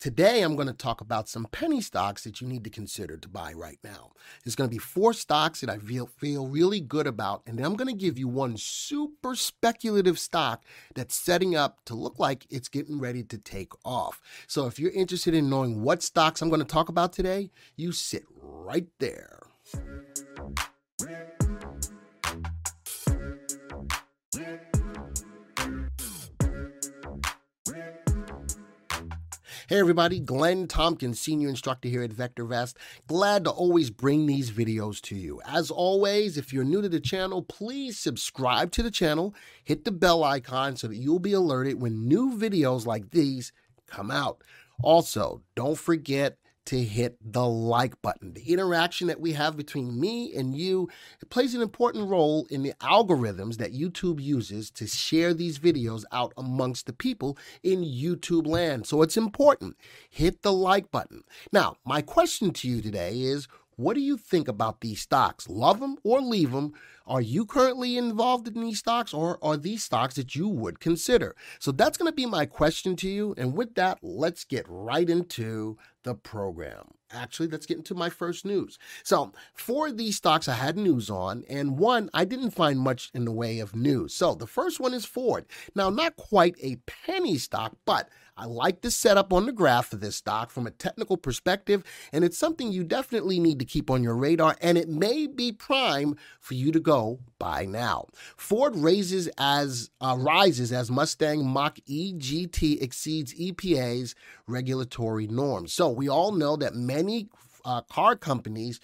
Today, I'm going to talk about some penny stocks that you need to consider to buy right now. There's going to be four stocks that I feel, feel really good about, and then I'm going to give you one super speculative stock that's setting up to look like it's getting ready to take off. So, if you're interested in knowing what stocks I'm going to talk about today, you sit right there. Hey everybody, Glenn Tompkins, Senior Instructor here at VectorVest. Glad to always bring these videos to you. As always, if you're new to the channel, please subscribe to the channel, hit the bell icon so that you'll be alerted when new videos like these come out. Also, don't forget to hit the like button. The interaction that we have between me and you it plays an important role in the algorithms that YouTube uses to share these videos out amongst the people in YouTube land. So it's important. Hit the like button. Now, my question to you today is what do you think about these stocks? Love them or leave them? Are you currently involved in these stocks or are these stocks that you would consider? So that's going to be my question to you. And with that, let's get right into the program. Actually, let's get into my first news. So, four of these stocks I had news on, and one I didn't find much in the way of news. So, the first one is Ford. Now, not quite a penny stock, but I like the setup on the graph for this stock from a technical perspective, and it's something you definitely need to keep on your radar, and it may be prime for you to go buy now. Ford raises as uh, rises as Mustang Mach E GT exceeds EPA's regulatory norms. So we all know that many uh, car companies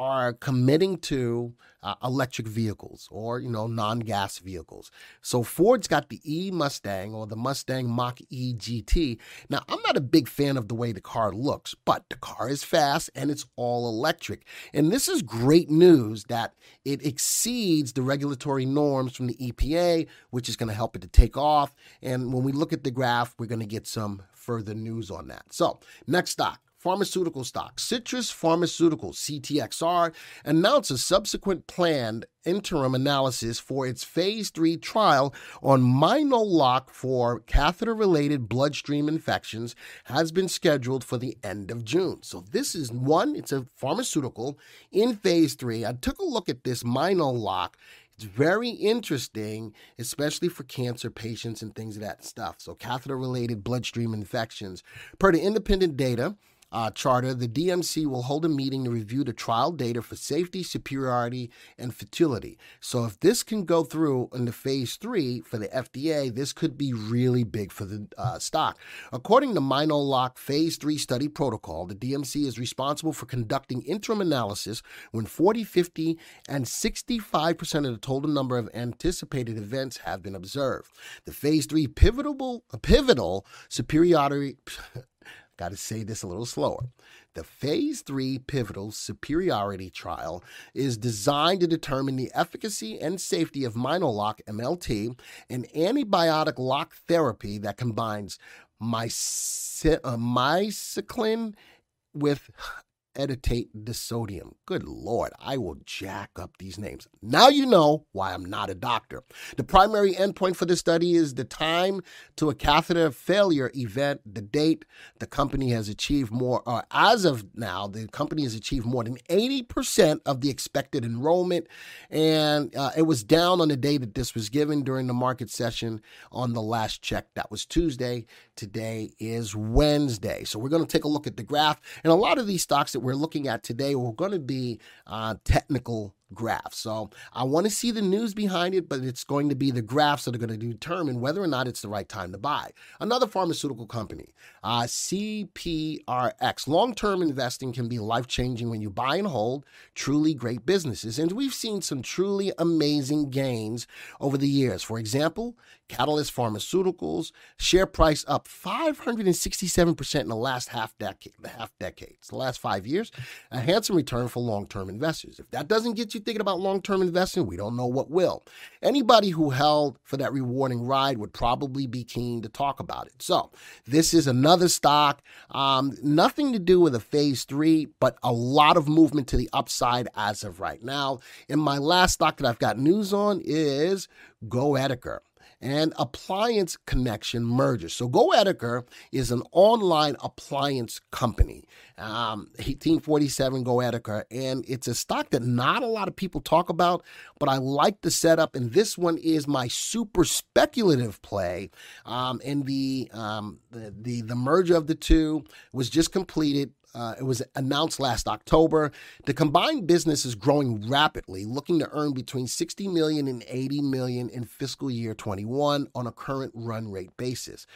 are committing to uh, electric vehicles or you know non-gas vehicles. So Ford's got the E Mustang or the Mustang Mach E GT. Now I'm not a big fan of the way the car looks, but the car is fast and it's all electric. And this is great news that it exceeds the regulatory norms from the EPA, which is going to help it to take off. And when we look at the graph, we're going to get some further news on that. So next stock pharmaceutical stock, Citius Pharmaceuticals, CTXR, announced a subsequent planned interim analysis for its phase 3 trial on Mino-Lok for catheter related bloodstream infections has been scheduled for the end of June. So this is one, it's a pharmaceutical in phase 3. I took a look at this Mino-Lok it's very interesting, especially for cancer patients and things of that stuff. So, catheter related bloodstream infections. Per the independent data, uh, charter, the DMC will hold a meeting to review the trial data for safety, superiority, and futility. So, if this can go through in the phase three for the FDA, this could be really big for the uh, stock. According to Mino-Lok phase three study protocol, the DMC is responsible for conducting interim analysis when 40, 50, and 65% of the total number of anticipated events have been observed. The phase three pivotal, pivotal superiority Got to say this a little slower. The phase three pivotal superiority trial is designed to determine the efficacy and safety of Mino-Lok MLT, an antibiotic lock therapy that combines myciclin uh, with edetate the sodium. Good Lord, I will jack up these names. Now you know why I'm not a doctor. The primary endpoint for the study is the time to a catheter failure event, the date. The company has achieved more, or as of now, the company has achieved more than 80% of the expected enrollment. And uh, it was down on the day that this was given during the market session on the last check. That was Tuesday. Today is Wednesday. So we're going to take a look at the graph. And a lot of these stocks that we're looking at today are going to be uh, technical graph. So I want to see the news behind it, but it's going to be the graphs that are going to determine whether or not it's the right time to buy. Another pharmaceutical company, uh, CPRX. Long term investing can be life changing when you buy and hold truly great businesses. And we've seen some truly amazing gains over the years. For example, Catalyst Pharmaceuticals, share price up 567% in the last half decade, the half decades, the last five years, a handsome return for long-term investors. If that doesn't get you thinking about long-term investing, we don't know what will. Anybody who held for that rewarding ride would probably be keen to talk about it. So this is another stock, um, nothing to do with a phase three, but a lot of movement to the upside as of right now. And my last stock that I've got news on is Go Goedeker and appliance connection merger. So Goedeker is an online appliance company. Um, 1847 Goedeker, and it's a stock that not a lot of people talk about, but I like the setup. And this one is my super speculative play. Um, and the, um, the the the merger of the two was just completed uh, it was announced last October. The combined business is growing rapidly, looking to earn between 60 million and 80 million in fiscal year 21 on a current run rate basis.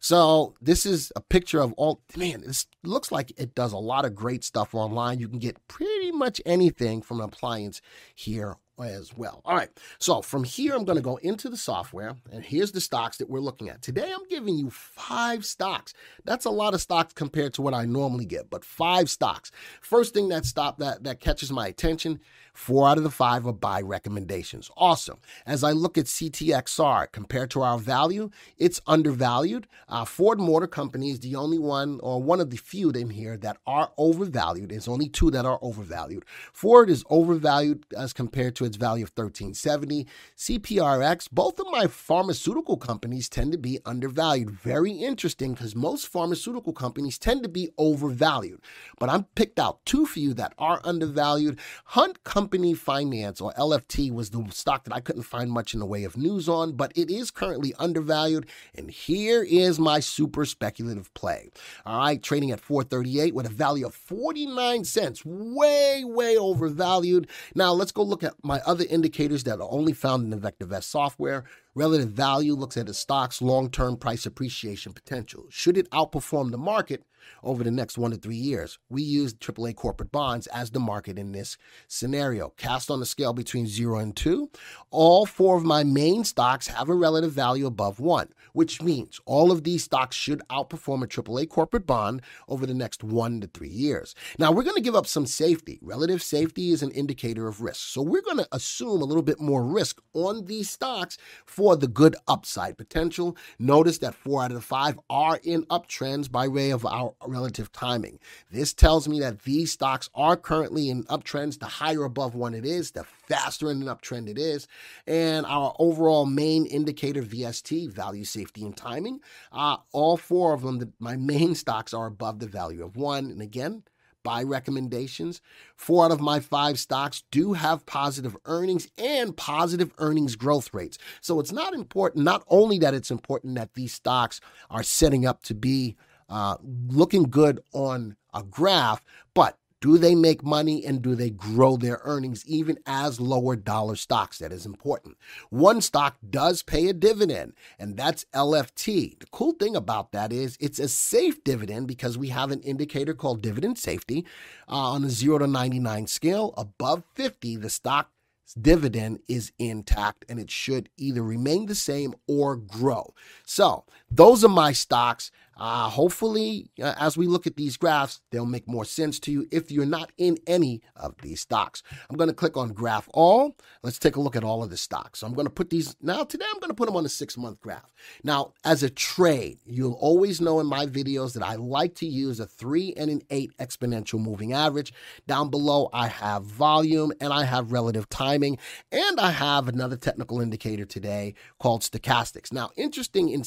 So this is a picture of all. Man, this looks like it does a lot of great stuff online. You can get pretty much anything from an appliance here as well. All right, so from here, I'm going to go into the software, and here's the stocks that we're looking at. Today, I'm giving you five stocks. That's a lot of stocks compared to what I normally get, but five stocks. First thing that stop that that catches my attention Four out of the five are buy recommendations. Awesome. As I look at CTXR compared to our value, it's undervalued. Uh, Ford Motor Company is the only one, or one of the few in here that are overvalued. There's only two that are overvalued. Ford is overvalued as compared to value of 1370. CPRX, both of my pharmaceutical companies tend to be undervalued. Very interesting because most pharmaceutical companies tend to be overvalued. But I'm picked out two for you that are undervalued. Hunt Company Finance, or LFT, was the stock that I couldn't find much in the way of news on, but it is currently undervalued. And here is my super speculative play. All right, trading at 438 with a value of 49 cents, way, way overvalued. Now let's go look at my other indicators that are only found in the VectorVest software. Relative value looks at a stock's long term price appreciation potential. Should it outperform the market over the next one to three years? We use AAA corporate bonds as the market in this scenario. Cast on a scale between zero and two, all four of my main stocks have a relative value above one, which means all of these stocks should outperform a AAA corporate bond over the next one to three years. Now, we're going to give up some safety. Relative safety is an indicator of risk. So we're going to assume a little bit more risk on these stocks for the good upside potential. Notice that four out of the five are in uptrends by way of our relative timing. This tells me that these stocks are currently in uptrends. The higher above one it is, the faster in an uptrend it is. And our overall main indicator, VST, value, safety, and timing, uh, all four of them, the, my main stocks are above the value of one. And again, buy recommendations. Four out of my five stocks do have positive earnings and positive earnings growth rates. So it's not important, not only that it's important that these stocks are setting up to be uh, looking good on a graph, but do they make money and do they grow their earnings even as lower dollar stocks? That is important. One stock does pay a dividend, and that's LFT. The cool thing about that is it's a safe dividend because we have an indicator called dividend safety uh, on a 0 to 99 scale. Above 50, the stock dividend is intact and it should either remain the same or grow. So, those are my stocks. Uh, hopefully, uh, as we look at these graphs, they'll make more sense to you if you're not in any of these stocks. I'm going to click on Graph All. Let's take a look at all of the stocks. So I'm going to put these now. Today, I'm going to put them on a six month graph. Now, as a trade, you'll always know in my videos that I like to use a three and an eight exponential moving average. Down below, I have volume and I have relative timing, and I have another technical indicator today called stochastics. Now, interesting in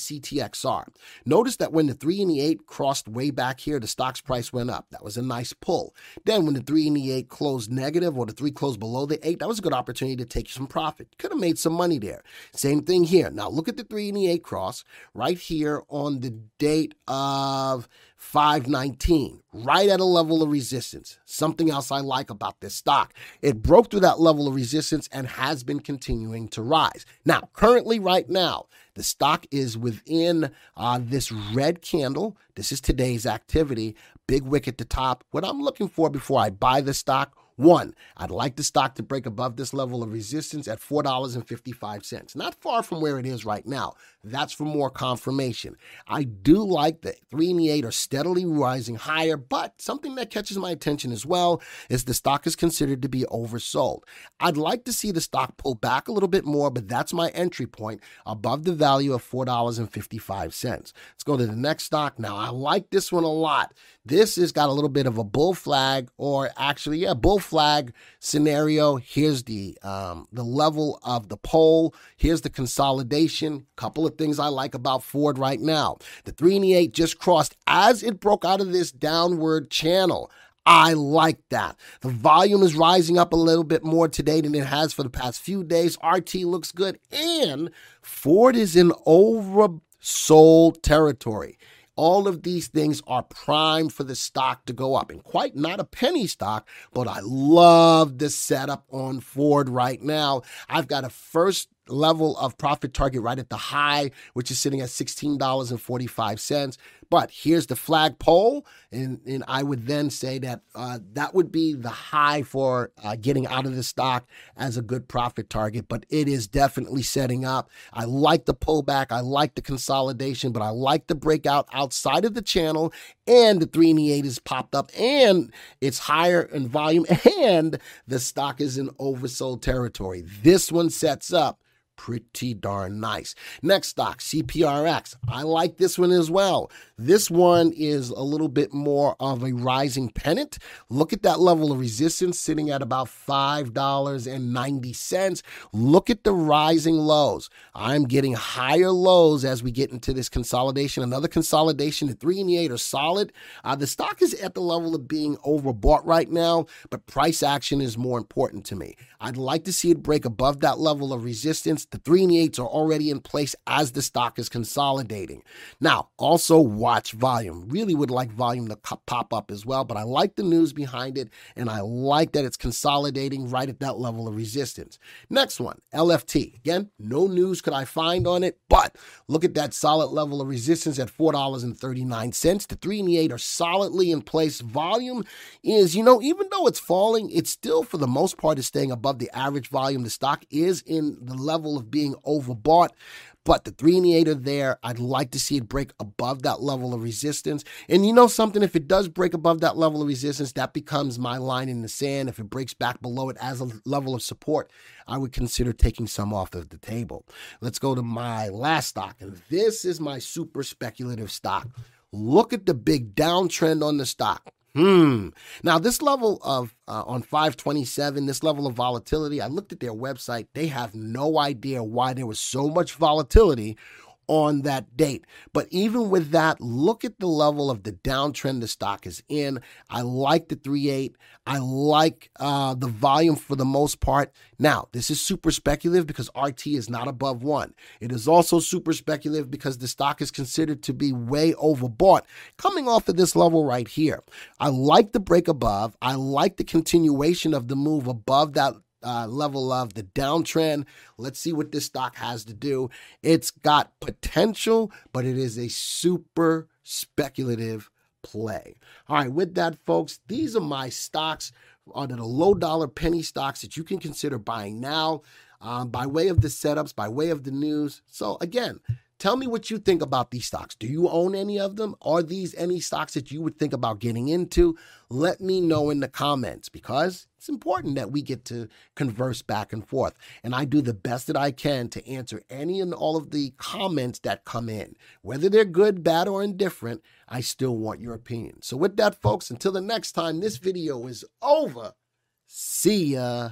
CTXR, notice that when the three and the eight crossed way back here, the stock's price went up. That was a nice pull. Then when the three and the eight closed negative or the three closed below the eight, that was a good opportunity to take some profit. Could have made some money there. Same thing here. Now look at the three and the eight cross right here on the date of 519, right at a level of resistance. Something else I like about this stock. It broke through that level of resistance and has been continuing to rise. Now, currently, right now, the stock is within uh, this red candle. This is today's activity. Big wick at the top. What I'm looking for before I buy the stock one, I'd like the stock to break above this level of resistance at $4.55. Not far from where it is right now. That's for more confirmation. I do like that 3 and the 8 are steadily rising higher, but something that catches my attention as well is the stock is considered to be oversold. I'd like to see the stock pull back a little bit more, but that's my entry point above the value of $4.55. Let's go to the next stock. Now, I like this one a lot. This has got a little bit of a bull flag, or actually, yeah, bull flag scenario. Here's the um, the level of the pole. Here's the consolidation. Couple of things I like about Ford right now. The three and eight just crossed as it broke out of this downward channel. I like that. The volume is rising up a little bit more today than it has for the past few days. RT looks good, and Ford is in oversold territory. All of these things are primed for the stock to go up. And quite not a penny stock, but I love the setup on Ford right now. I've got a first level of profit target right at the high, which is sitting at $16.45. But here's the flagpole, and, and I would then say that uh, that would be the high for uh, getting out of the stock as a good profit target. But it is definitely setting up. I like the pullback, I like the consolidation, but I like the breakout outside of the channel, and the three and the eight has popped up, and it's higher in volume, and the stock is in oversold territory. This one sets up pretty darn nice. Next stock, CPRX. I like this one as well. This one is a little bit more of a rising pennant. Look at that level of resistance sitting at about $5.90. Look at the rising lows. I'm getting higher lows as we get into this consolidation. Another consolidation, the three and the eight are solid. Uh, the stock is at the level of being overbought right now, but price action is more important to me. I'd like to see it break above that level of resistance the three and the eights are already in place as the stock is consolidating. Now, also watch volume. Really would like volume to pop up as well, but I like the news behind it and I like that it's consolidating right at that level of resistance. Next one, LFT. Again, no news could I find on it, but look at that solid level of resistance at $4.39. The three and the eight are solidly in place. Volume is, you know, even though it's falling, it's still for the most part is staying above the average volume. The stock is in the of being overbought. But the three and the eight are there. I'd like to see it break above that level of resistance. And you know something? If it does break above that level of resistance, that becomes my line in the sand. If it breaks back below it as a level of support, I would consider taking some off of the table. Let's go to my last stock. And this is my super speculative stock. Look at the big downtrend on the stock. Hmm. Now, this level of uh, on 527, this level of volatility, I looked at their website. They have no idea why there was so much volatility on that date. But even with that, look at the level of the downtrend the stock is in. I like the 3.8. I like uh, the volume for the most part. Now, this is super speculative because RT is not above one. It is also super speculative because the stock is considered to be way overbought coming off of this level right here. I like the break above. I like the continuation of the move above that uh, level of the downtrend. Let's see what this stock has to do. It's got potential, but it is a super speculative play. All right, with that, folks, these are my stocks under the low dollar penny stocks that you can consider buying now um, by way of the setups, by way of the news. So, again, Tell me what you think about these stocks. Do you own any of them? Are these any stocks that you would think about getting into? Let me know in the comments because it's important that we get to converse back and forth. And I do the best that I can to answer any and all of the comments that come in. Whether they're good, bad, or indifferent, I still want your opinion. So, with that, folks, until the next time this video is over, see ya.